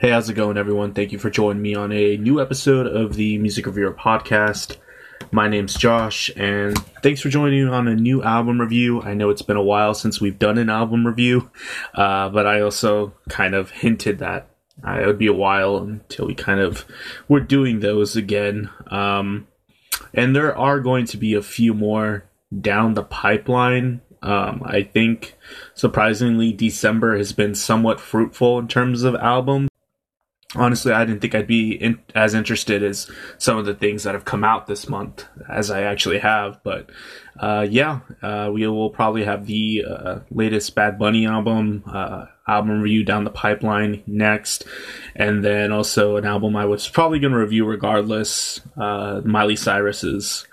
Hey, how's it going, everyone? Thank you for joining me on a new episode of the Music Reviewer podcast. My name's Josh, and thanks for joining on a new album review. I know it's been a while since we've done an album review, uh, but I also kind of hinted that uh, it would be a while until we kind of were doing those again. Um, and there are going to be a few more down the pipeline. Um, I think surprisingly, December has been somewhat fruitful in terms of albums honestly, I didn't think I'd be in, as interested as some of the things that have come out this month as I actually have. But uh, yeah, uh, we will probably have the uh, latest Bad Bunny album, uh, album review down the pipeline next, and then also an album I was probably going to review regardless, uh, Miley Cyrus's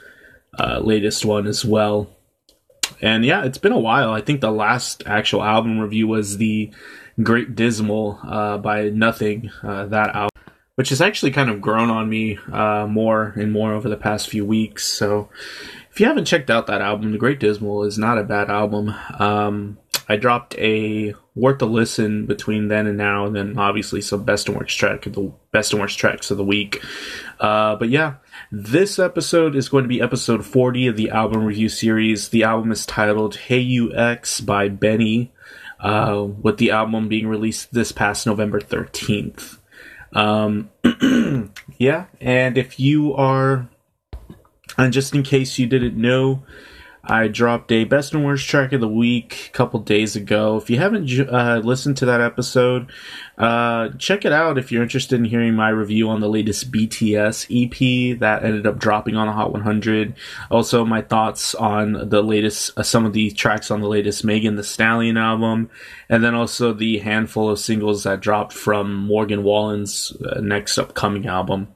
uh, latest one as well. And yeah, it's been a while. I think the last actual album review was the Great Dismal uh, by Nothing, uh, that album, which has actually kind of grown on me uh, more and more over the past few weeks. So if you haven't checked out that album, The Great Dismal is not a bad album. Um, I dropped a worth a listen between then and now, and then obviously some best and worst track the best and worst tracks of the week. Uh, but yeah, this episode is going to be episode 40 of the album review series. The album is titled Hey u x by BENEE uh, with the album being released this past November 13th. Um, yeah, and if you are, and just in case you didn't know, I dropped a best and worst track of the week a couple days ago. If you haven't uh, listened to that episode, uh, check it out if you're interested in hearing my review on the latest BTS EP that ended up dropping on a Hot 100. Also, my thoughts on the latest, uh, some of the tracks on the latest Megan Thee Stallion album, and then also the handful of singles that dropped from Morgan Wallen's uh, next upcoming album.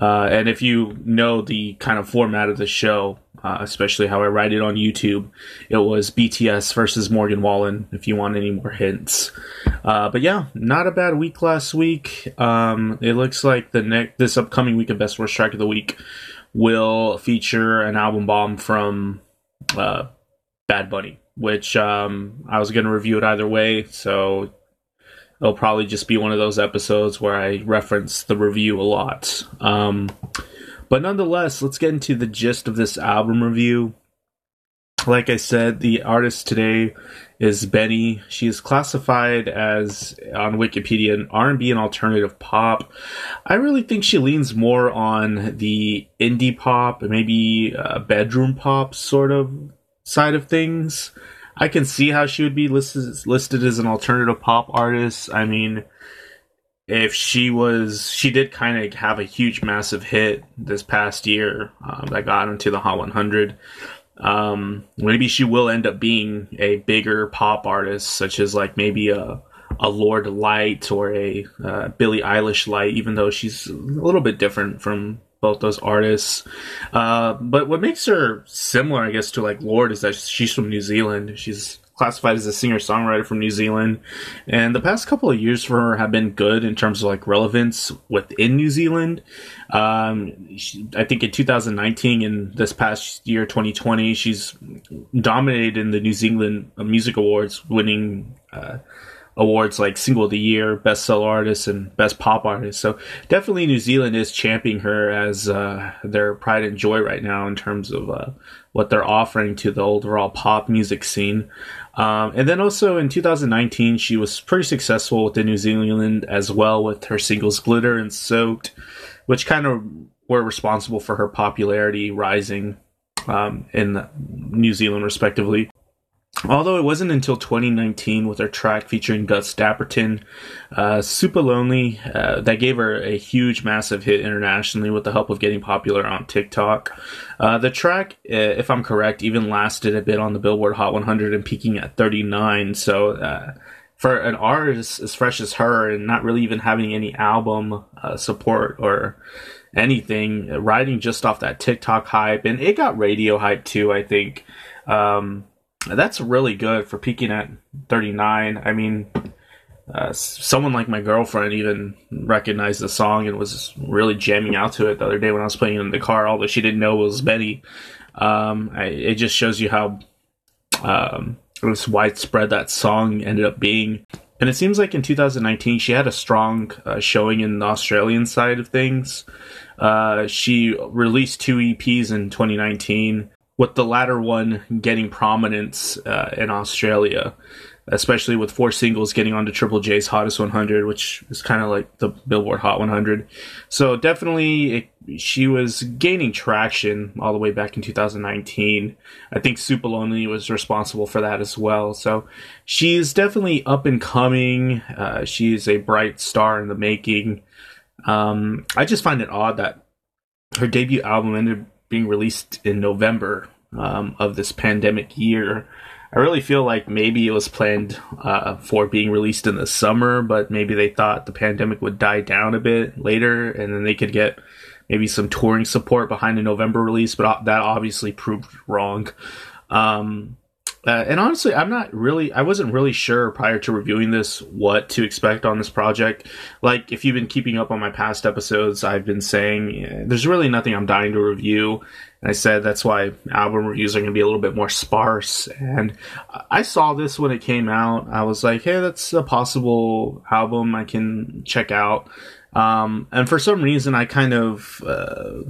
Uh, and if you know the kind of format of the show, uh, especially how I write it on YouTube, it was BTS versus Morgan Wallen. If you want any more hints, uh, but yeah, not a bad week last week. Um, it looks like the next this upcoming week of Best Worst Track of the Week will feature an album bomb from uh, Bad Bunny, which um, I was going to review it either way, so it'll probably just be one of those episodes where I reference the review a lot. Um, but nonetheless, let's get into the gist of this album review. Like I said, the artist today is BENEE. She is classified as on Wikipedia an R&B and alternative pop. I really think she leans more on the indie pop, maybe uh, bedroom pop sort of side of things. I can see how she would be listed listed as an alternative pop artist. I mean, if she was, she did kind of have a huge, massive hit this past year um, that got into the Hot 100. Um, maybe she will end up being a bigger pop artist, such as like maybe a a Lorde Light or a uh, Billie Eilish Light, even though she's a little bit different from both those artists. Uh, but what makes her similar, I guess, to like Lorde is that she's from New Zealand. She's classified as a singer songwriter from New Zealand, and the past couple of years for her have been good in terms of like relevance within New Zealand. Um, she, I think in 2019 and this past year 2020, she's dominated in the New Zealand Music Awards, winning. Uh, awards like single of the year, best solo artist, and best pop artist. So definitely New Zealand is championing her as uh, their pride and joy right now in terms of uh, what they're offering to the overall pop music scene. Um, and then also in 2019, she was pretty successful with the New Zealand as well with her singles Glitter and Soaked, which kind of were responsible for her popularity rising um, in New Zealand, respectively. Although it wasn't until 2019 with her track featuring Gus Dapperton, uh, Super Lonely, uh, that gave her a huge, massive hit internationally with the help of getting popular on TikTok. Uh, the track, uh, if I'm correct, even lasted a bit on the Billboard Hot 100 and peaking at 39. So, uh, for an artist as fresh as her and not really even having any album uh, support or anything, riding just off that TikTok hype, and it got radio hype too, I think. Um, that's really good for peaking at 39. I mean, uh, someone like my girlfriend even recognized the song and was really jamming out to it the other day when I was playing in the car, although she didn't know it was BENEE. Um, I, it just shows you how um, was widespread that song ended up being. And it seems like in 2019 she had a strong uh, showing in the Australian side of things. Uh, she released two EPs in 2019, with the latter one getting prominence uh, in Australia especially with four singles getting onto Triple J's Hottest 100, which is kind of like the Billboard Hot 100. So definitely, it, she was gaining traction all the way back in 2019. I think Super Lonely was responsible for that as well. So she's definitely up and coming. Uh, she's a bright star in the making. Um, I just find it odd that her debut album ended being released in November um, of this pandemic year. I really feel like maybe it was planned uh, for being released in the summer, but maybe they thought the pandemic would die down a bit later, and then they could get maybe some touring support behind a November release. But that obviously proved wrong. Um, uh, and honestly, I'm not really, I wasn't really sure prior to reviewing this what to expect on this project. Like, if you've been keeping up on my past episodes, I've been saying yeah, there's really nothing I'm dying to review. And I said that's why album reviews are going to be a little bit more sparse. And I saw this when it came out. I was like, hey, that's a possible album I can check out. Um, and for some reason, I kind of, uh,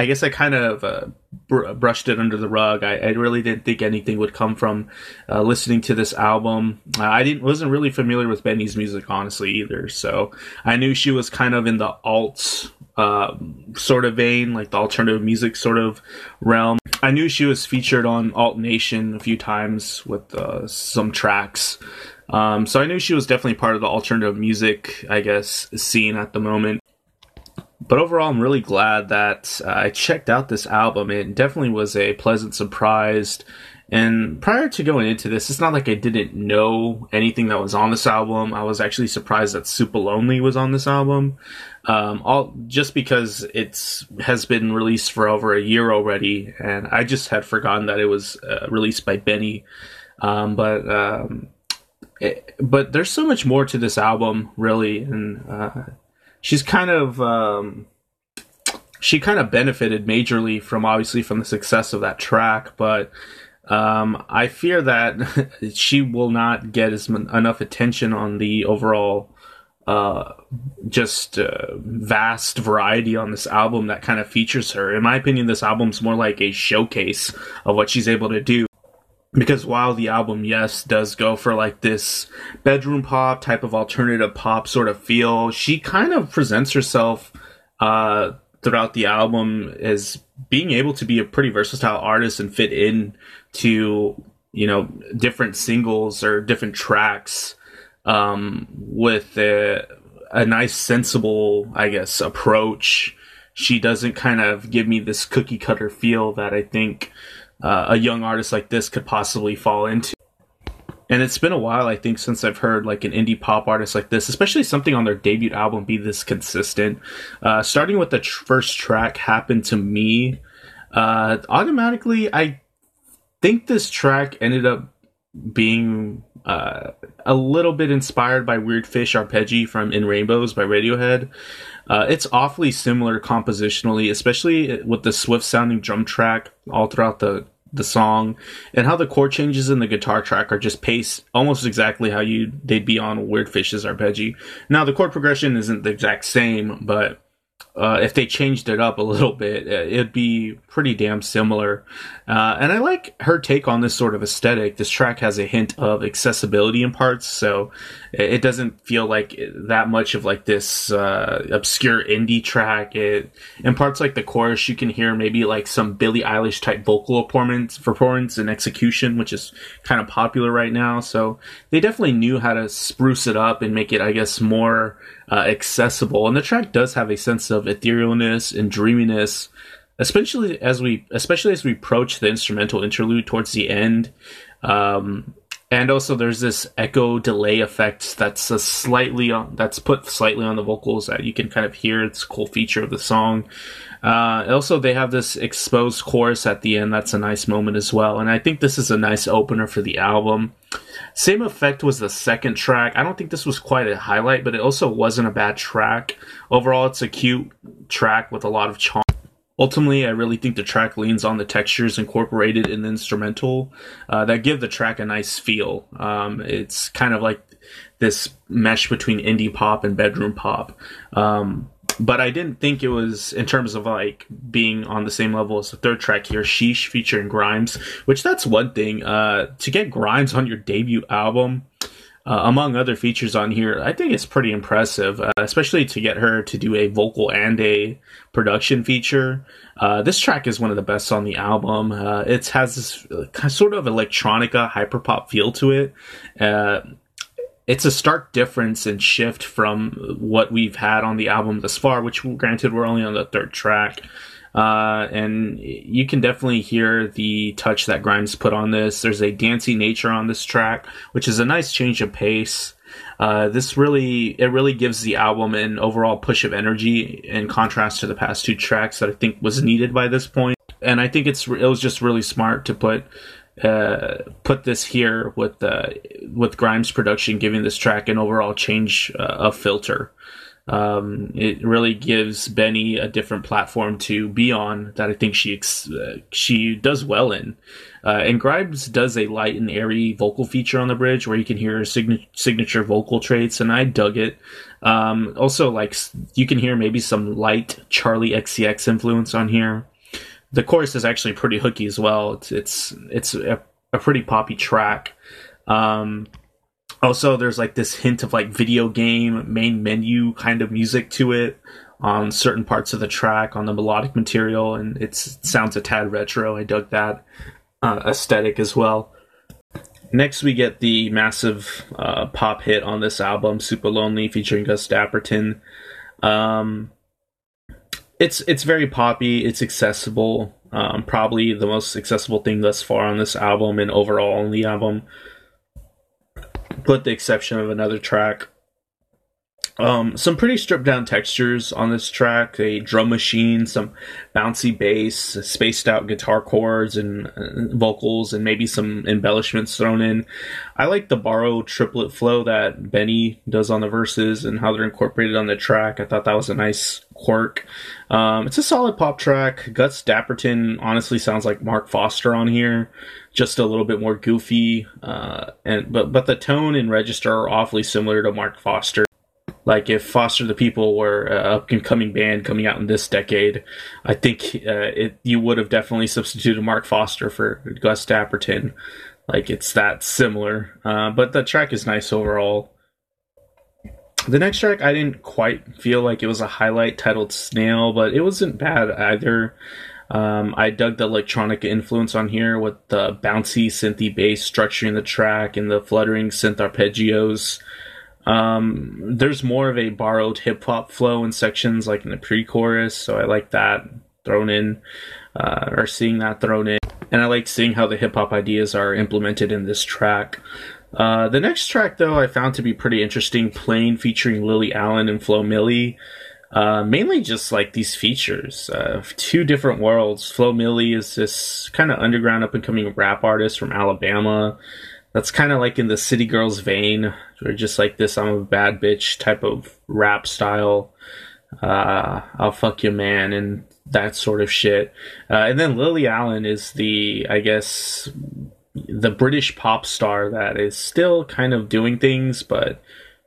I guess I kind of uh, br- brushed it under the rug. I, I, really didn't think anything would come from uh, listening to this album. Uh, I didn't wasn't really familiar with BENEE's music honestly either, so I knew she was kind of in the alt uh, sort of vein, like the alternative music sort of realm. I knew she was featured on Alt Nation a few times with uh, some tracks. Um, so I knew she was definitely part of the alternative music, I guess, scene at the moment but overall, I'm really glad that uh, I checked out this album. It definitely was a pleasant surprise. And prior to going into this, it's not like I didn't know anything that was on this album. I was actually surprised that Super Lonely was on this album. Um, all just because it's has been released for over a year already, and I just had forgotten that it was uh, released by BENEE. Um, but um, it, but there's so much more to this album, really, and uh, she's kind of um, she kind of benefited majorly from obviously from the success of that track, but um, I fear that she will not get as m- enough attention on the overall uh, just uh, vast variety on this album that kind of features her. In my opinion, this album's more like a showcase of what she's able to do because while the album yes does go for like this bedroom pop type of alternative pop sort of feel she kind of presents herself uh throughout the album as being able to be a pretty versatile artist and fit in to you know different singles or different tracks um with a, a nice sensible i guess approach. She doesn't kind of give me this cookie cutter feel that i think uh, a young artist like this could possibly fall into. And it's been a while, I think, since I've heard like an indie pop artist like this, especially something on their debut album, be this consistent. Uh, starting with the tr- first track, "Happened to Me," uh, automatically, I think this track ended up being uh, a little bit inspired by Weird Fish Arpeggi from In Rainbows by Radiohead. Uh, it's awfully similar compositionally, especially with the swift sounding drum track all throughout the the song and how the chord changes in the guitar track are just paced almost exactly how you they'd be on Weird Fishes/Arpeggi. Now the chord progression isn't the exact same, but uh, if they changed it up a little bit, uh, it'd be pretty damn similar. Uh, and I like her take on this sort of aesthetic. This track has a hint of accessibility in parts, so it doesn't feel like that much of like this uh, obscure indie track. It, in parts like the chorus, you can hear maybe like some Billie Eilish type vocal performance, performance and execution, which is kind of popular right now. So they definitely knew how to spruce it up and make it, I guess, more uh, accessible. And the track does have a sense of etherealness and dreaminess, especially as we especially as we approach the instrumental interlude towards the end. Um, and also there's this echo delay effect that's a slightly on, that's put slightly on the vocals that you can kind of hear. It's a cool feature of the song. Uh, also, they have this exposed chorus at the end. That's a nice moment as well. And I think this is a nice opener for the album. Same effect was the second track. I don't think this was quite a highlight, but it also wasn't a bad track. Overall, it's a cute track with a lot of charm. ultimately, I really think the track leans on the textures incorporated in the instrumental uh, that give the track a nice feel. Um, it's kind of like this mesh between indie pop and bedroom pop. Um, but I didn't think it was in terms of like being on the same level as the third track here, Sheesh featuring Grimes, which that's one thing. Uh, to get Grimes on your debut album, uh, among other features on here, I think it's pretty impressive, uh, especially to get her to do a vocal and a production feature. Uh, this track is one of the best on the album. Uh, it has this uh, sort of electronica hyperpop feel to it. It's a stark difference and shift from what we've had on the album thus far, which granted we're only on the third track. Uh, and you can definitely hear the touch that Grimes put on this. There's a dancey nature on this track, which is a nice change of pace. Uh, this really it really gives the album an overall push of energy in contrast to the past two tracks that I think was needed by this point. And I think it's it was just really smart to put uh, put this here with uh, with Grimes production, giving this track an overall change uh, of filter. Um, it really gives BENEE a different platform to be on that I think she ex- uh, she does well in. Uh, and Grimes does a light and airy vocal feature on the bridge where you can hear her sign- signature vocal traits, and I dug it. Um, also, like you can hear maybe some light Charli XCX influence on here. The chorus is actually pretty hooky as well. It's it's it's a, a pretty poppy track. Um, also there's like this hint of like video game main menu kind of music to it on certain parts of the track on the melodic material and it sounds a tad retro i dug that uh, aesthetic as well next we get the massive uh, pop hit on this album super lonely featuring gus dapperton um, it's it's very poppy it's accessible um, probably the most accessible thing thus far on this album and overall on the album with the exception of another track. Um, some pretty stripped down textures on this track a drum machine, some bouncy bass, spaced out guitar chords and uh, vocals, and maybe some embellishments thrown in. I like the borrow triplet flow that BENEE does on the verses and how they're incorporated on the track. I thought that was a nice quirk. Um, it's a solid pop track. Gus Dapperton honestly sounds like Mark Foster on here just a little bit more goofy. Uh, and but but the tone and register are awfully similar to Mark Foster. Like if Foster the People were a up and coming band coming out in this decade, I think uh, it you would have definitely substituted Mark Foster for Gus Dapperton. Like it's that similar. Uh, but the track is nice overall. The next track I didn't quite feel like it was a highlight titled Snail, but it wasn't bad either. Um, I dug the electronic influence on here with the bouncy synthy bass structuring the track and the fluttering synth arpeggios. Um, there's more of a borrowed hip hop flow in sections like in the pre chorus, so I like that thrown in, uh, or seeing that thrown in. And I like seeing how the hip hop ideas are implemented in this track. Uh, the next track, though, I found to be pretty interesting. Plain featuring Lily Allen and Flo Milli. Uh, mainly just like these features. Uh, two different worlds. Flo Milli is this kind of underground up and coming rap artist from Alabama. That's kind of like in the City Girls vein, or just like this I'm a bad bitch type of rap style. Uh, I'll fuck your man and that sort of shit. Uh, and then Lily Allen is the, I guess, the British pop star that is still kind of doing things, but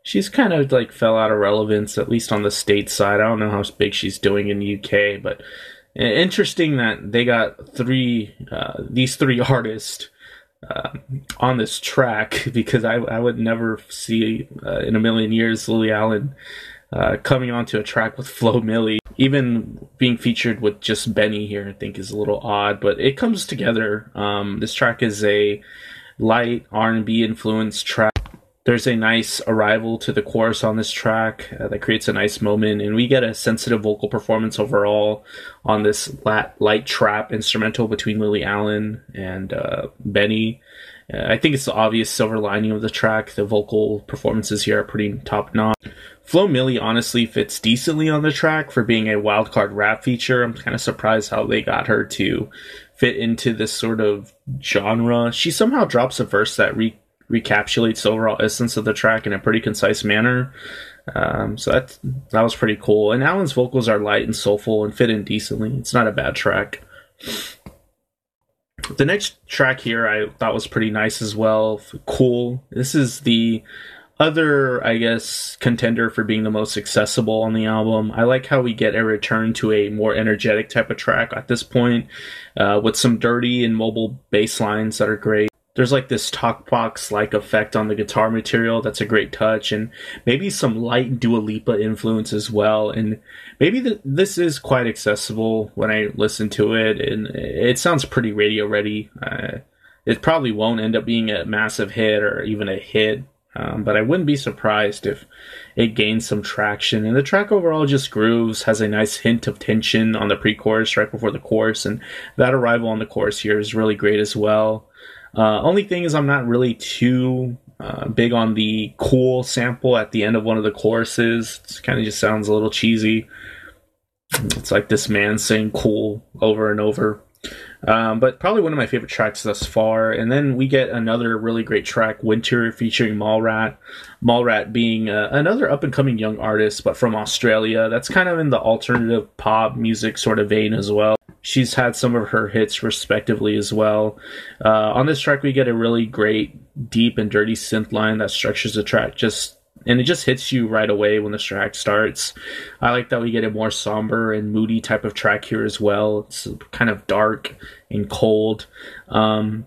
she's kind of like fell out of relevance, at least on the state side. I don't know how big she's doing in the UK, but interesting that they got three uh, these three artists uh, on this track because I, I would never see uh, in a million years Lily Allen uh, coming onto a track with Flo Milli. Even being featured with just BENEE here, I think is a little odd, but it comes together. Um, this track is a light R&B influenced track there's a nice arrival to the chorus on this track uh, that creates a nice moment, and we get a sensitive vocal performance overall on this lat- light trap instrumental between Lily Allen and uh, BENEE. Uh, I think it's the obvious silver lining of the track. The vocal performances here are pretty top notch. Flo Milli honestly fits decently on the track for being a wildcard rap feature. I'm kind of surprised how they got her to fit into this sort of genre. She somehow drops a verse that re- recapitulates the overall essence of the track in a pretty concise manner. Um, so that that was pretty cool. And Allen's vocals are light and soulful and fit in decently. It's not a bad track. The next track here I thought was pretty nice as well. Cool. This is the other, I guess, contender for being the most accessible on the album. I like how we get a return to a more energetic type of track at this point, uh, with some dirty and mobile bass lines that are great there's like this talk box like effect on the guitar material that's a great touch and maybe some light Dua Lipa influence as well and maybe this is quite accessible when I listen to it and it sounds pretty radio ready uh, it probably won't end up being a massive hit or even a hit um, but I wouldn't be surprised if it gains some traction. And the track overall just grooves, has a nice hint of tension on the pre chorus right before the chorus, and that arrival on the chorus here is really great as well. Uh, only thing is, I'm not really too uh, big on the cool sample at the end of one of the choruses. It kind of just sounds a little cheesy. It's like this man saying cool over and over. Um, but probably one of my favorite tracks thus far. And then we get another really great track, Winter, featuring Mallrat. Mallrat being uh, another up and coming young artist, but from Australia. That's kind of in the alternative pop music sort of vein as well she's had some of her hits respectively as well. Uh, on this track, we get a really great, deep and dirty synth line that structures the track just. And it just hits you right away when the track starts. I like that we get a more somber and moody type of track here as well. It's kind of dark and cold. Um,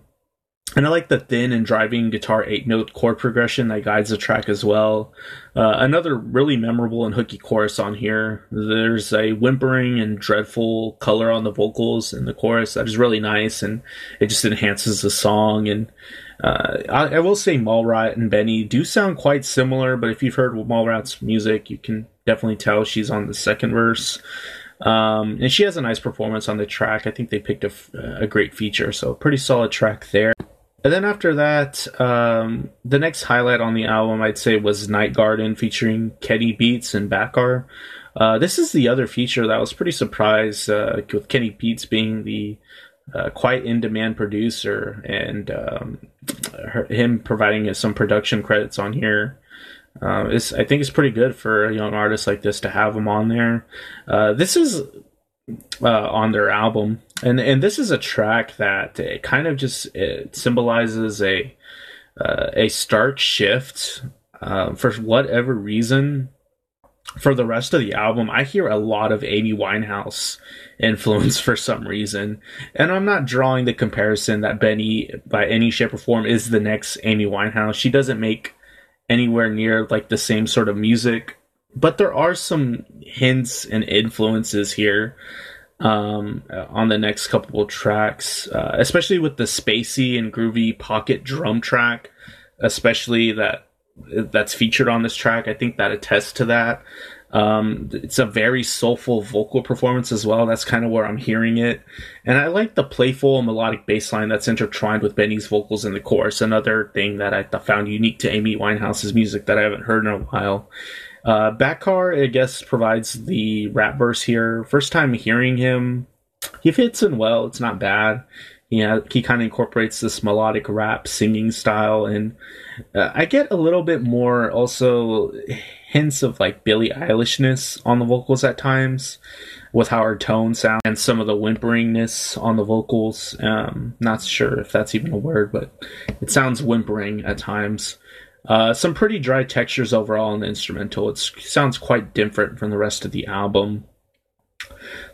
and I like the thin and driving guitar eight note chord progression that guides the track as well. Uh, another really memorable and hooky chorus on here. There's a whimpering and dreadful color on the vocals in the chorus that is really nice and it just enhances the song. And uh, I, I, will say Mallrat and BENEE do sound quite similar, but if you've heard Mallrat's music, you can definitely tell she's on the second verse. Um, and she has a nice performance on the track. I think they picked a, a great feature, so pretty solid track there. And then after that, um, the next highlight on the album, I'd say, was Night Garden featuring Kenny Beats and Bakar. Uh, this is the other feature that I was pretty surprised uh, with Kenny Beats being the uh, quite in demand producer and um, her, him providing some production credits on here. Uh, I think it's pretty good for a young artist like this to have him on there. Uh, this is uh, on their album, and and this is a track that it kind of just symbolizes a uh, a stark shift uh, for whatever reason. For the rest of the album, I hear a lot of Amy Winehouse influence for some reason, and I'm not drawing the comparison that BENEE, by any shape or form, is the next Amy Winehouse. She doesn't make anywhere near like the same sort of music but there are some hints and influences here um, on the next couple of tracks, uh, especially with the spacey and groovy pocket drum track, especially that that's featured on this track. I think that attests to that. Um, it's a very soulful vocal performance as well. That's kind of where I'm hearing it. And I like the playful melodic bass line that's intertwined with BENEE's vocals in the chorus. Another thing that I found unique to Amy Winehouse's music that I haven't heard in a while. Uh, Bakar, I guess, provides the rap verse here. First time hearing him, he fits in well. It's not bad. Yeah, he kind of incorporates this melodic rap singing style, and uh, I get a little bit more also hints of like Billie Eilishness on the vocals at times, with how her tone sounds and some of the whimperingness on the vocals. Um, not sure if that's even a word, but it sounds whimpering at times. Uh, some pretty dry textures overall in the instrumental. It sounds quite different from the rest of the album.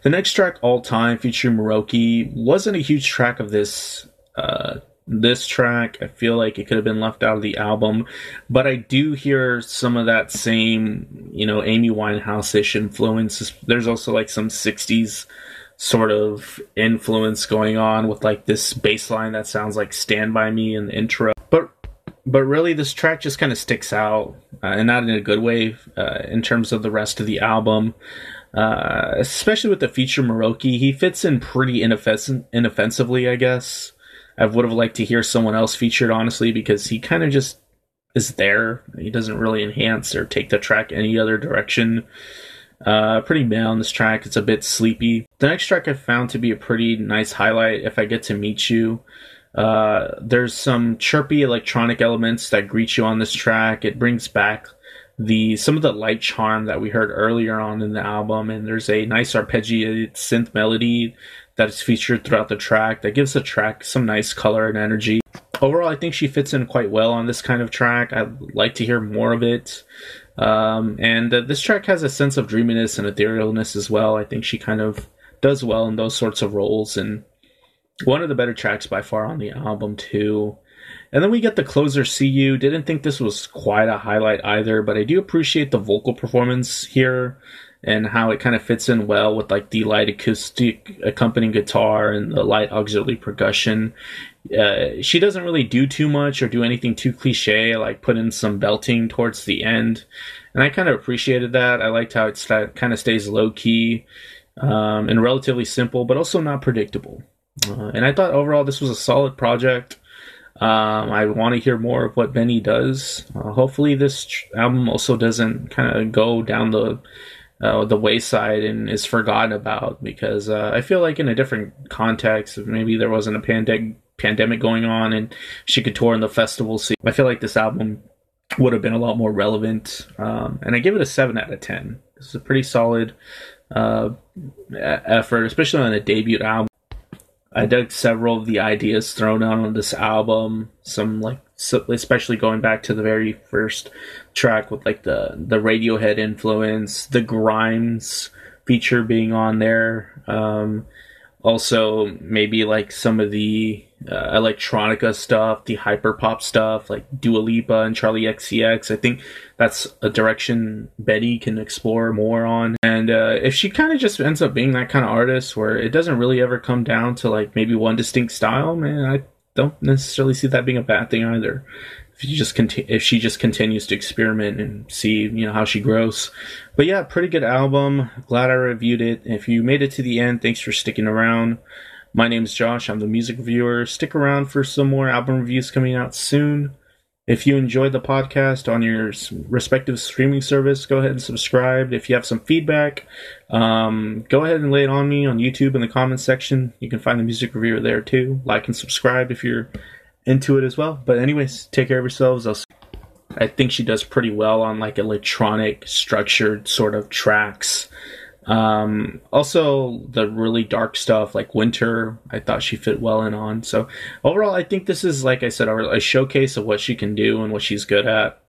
The next track, All Time, featuring Muroki, wasn't a huge track of this. Uh, this track, I feel like it could have been left out of the album, but I do hear some of that same, you know, Amy Winehouse ish influence. There's also like some 60s sort of influence going on with like this bass line that sounds like Stand By Me in the intro. But really this track just kind of sticks out uh, and not in a good way uh, in terms of the rest of the album. Uh, especially with the feature Muroki he fits in pretty inoffens- inoffensively I guess. I would have liked to hear someone else featured honestly because he kind of just is there. He doesn't really enhance or take the track any other direction. Uh, pretty male on this track. It's a bit sleepy. The next track I found to be a pretty nice highlight if I get to meet you Uh, there's some chirpy electronic elements that greet you on this track. It brings back the some of the light charm that we heard earlier on in the album, and there's a nice arpeggiated synth melody that is featured throughout the track that gives the track some nice color and energy. Overall, I think she fits in quite well on this kind of track. I'd like to hear more of it. Um, and uh, this track has a sense of dreaminess and etherealness as well. I think she kind of does well in those sorts of roles, and one of the better tracks by far on the album too. And then we get the closer "See You." Didn't think this was quite a highlight either, but I do appreciate the vocal performance here and how it kind of fits in well with like the light acoustic accompanying guitar and the light auxiliary percussion. Uh, she doesn't really do too much or do anything too cliche, like put in some belting towards the end, and I kind of appreciated that. I liked how it kind of stays low key um, and relatively simple, but also not predictable. Uh, and I thought overall this was a solid project. Um, I want to hear more of what BENEE does. Uh, hopefully, this album also doesn't kind of go down the uh, the wayside and is forgotten about because uh, I feel like in a different context, maybe there wasn't a pandemic pandemic going on and she could tour in the festival scene. I feel like this album would have been a lot more relevant. Um, and I give it a seven out of ten. This is a pretty solid uh, effort, especially on a debut album. I dug several of the ideas thrown out on this album. Some like, so, especially going back to the very first track with like the the Radiohead influence, the Grimes feature being on there. Um, also, maybe like some of the uh, electronica stuff, the hyperpop stuff, like Dua Lipa and Charli XCX. I think that's a direction BENEE can explore more on. And uh, if she kind of just ends up being that kind of artist where it doesn't really ever come down to like maybe one distinct style, man, I don't necessarily see that being a bad thing either if you just conti- if she just continues to experiment and see you know how she grows. But yeah, pretty good album. Glad I reviewed it. If you made it to the end, thanks for sticking around. My name is Josh. I'm the music reviewer. Stick around for some more album reviews coming out soon. If you enjoyed the podcast on your respective streaming service, go ahead and subscribe. If you have some feedback, um, go ahead and lay it on me on YouTube in the comments section. You can find the music reviewer there too. Like and subscribe if you're into it as well. But anyways, take care of yourselves. I'll, I think she does pretty well on like electronic structured sort of tracks. Um, also the really dark stuff like Winter, I thought she fit well in on. So overall, I think this is like I said, a, a showcase of what she can do and what she's good at.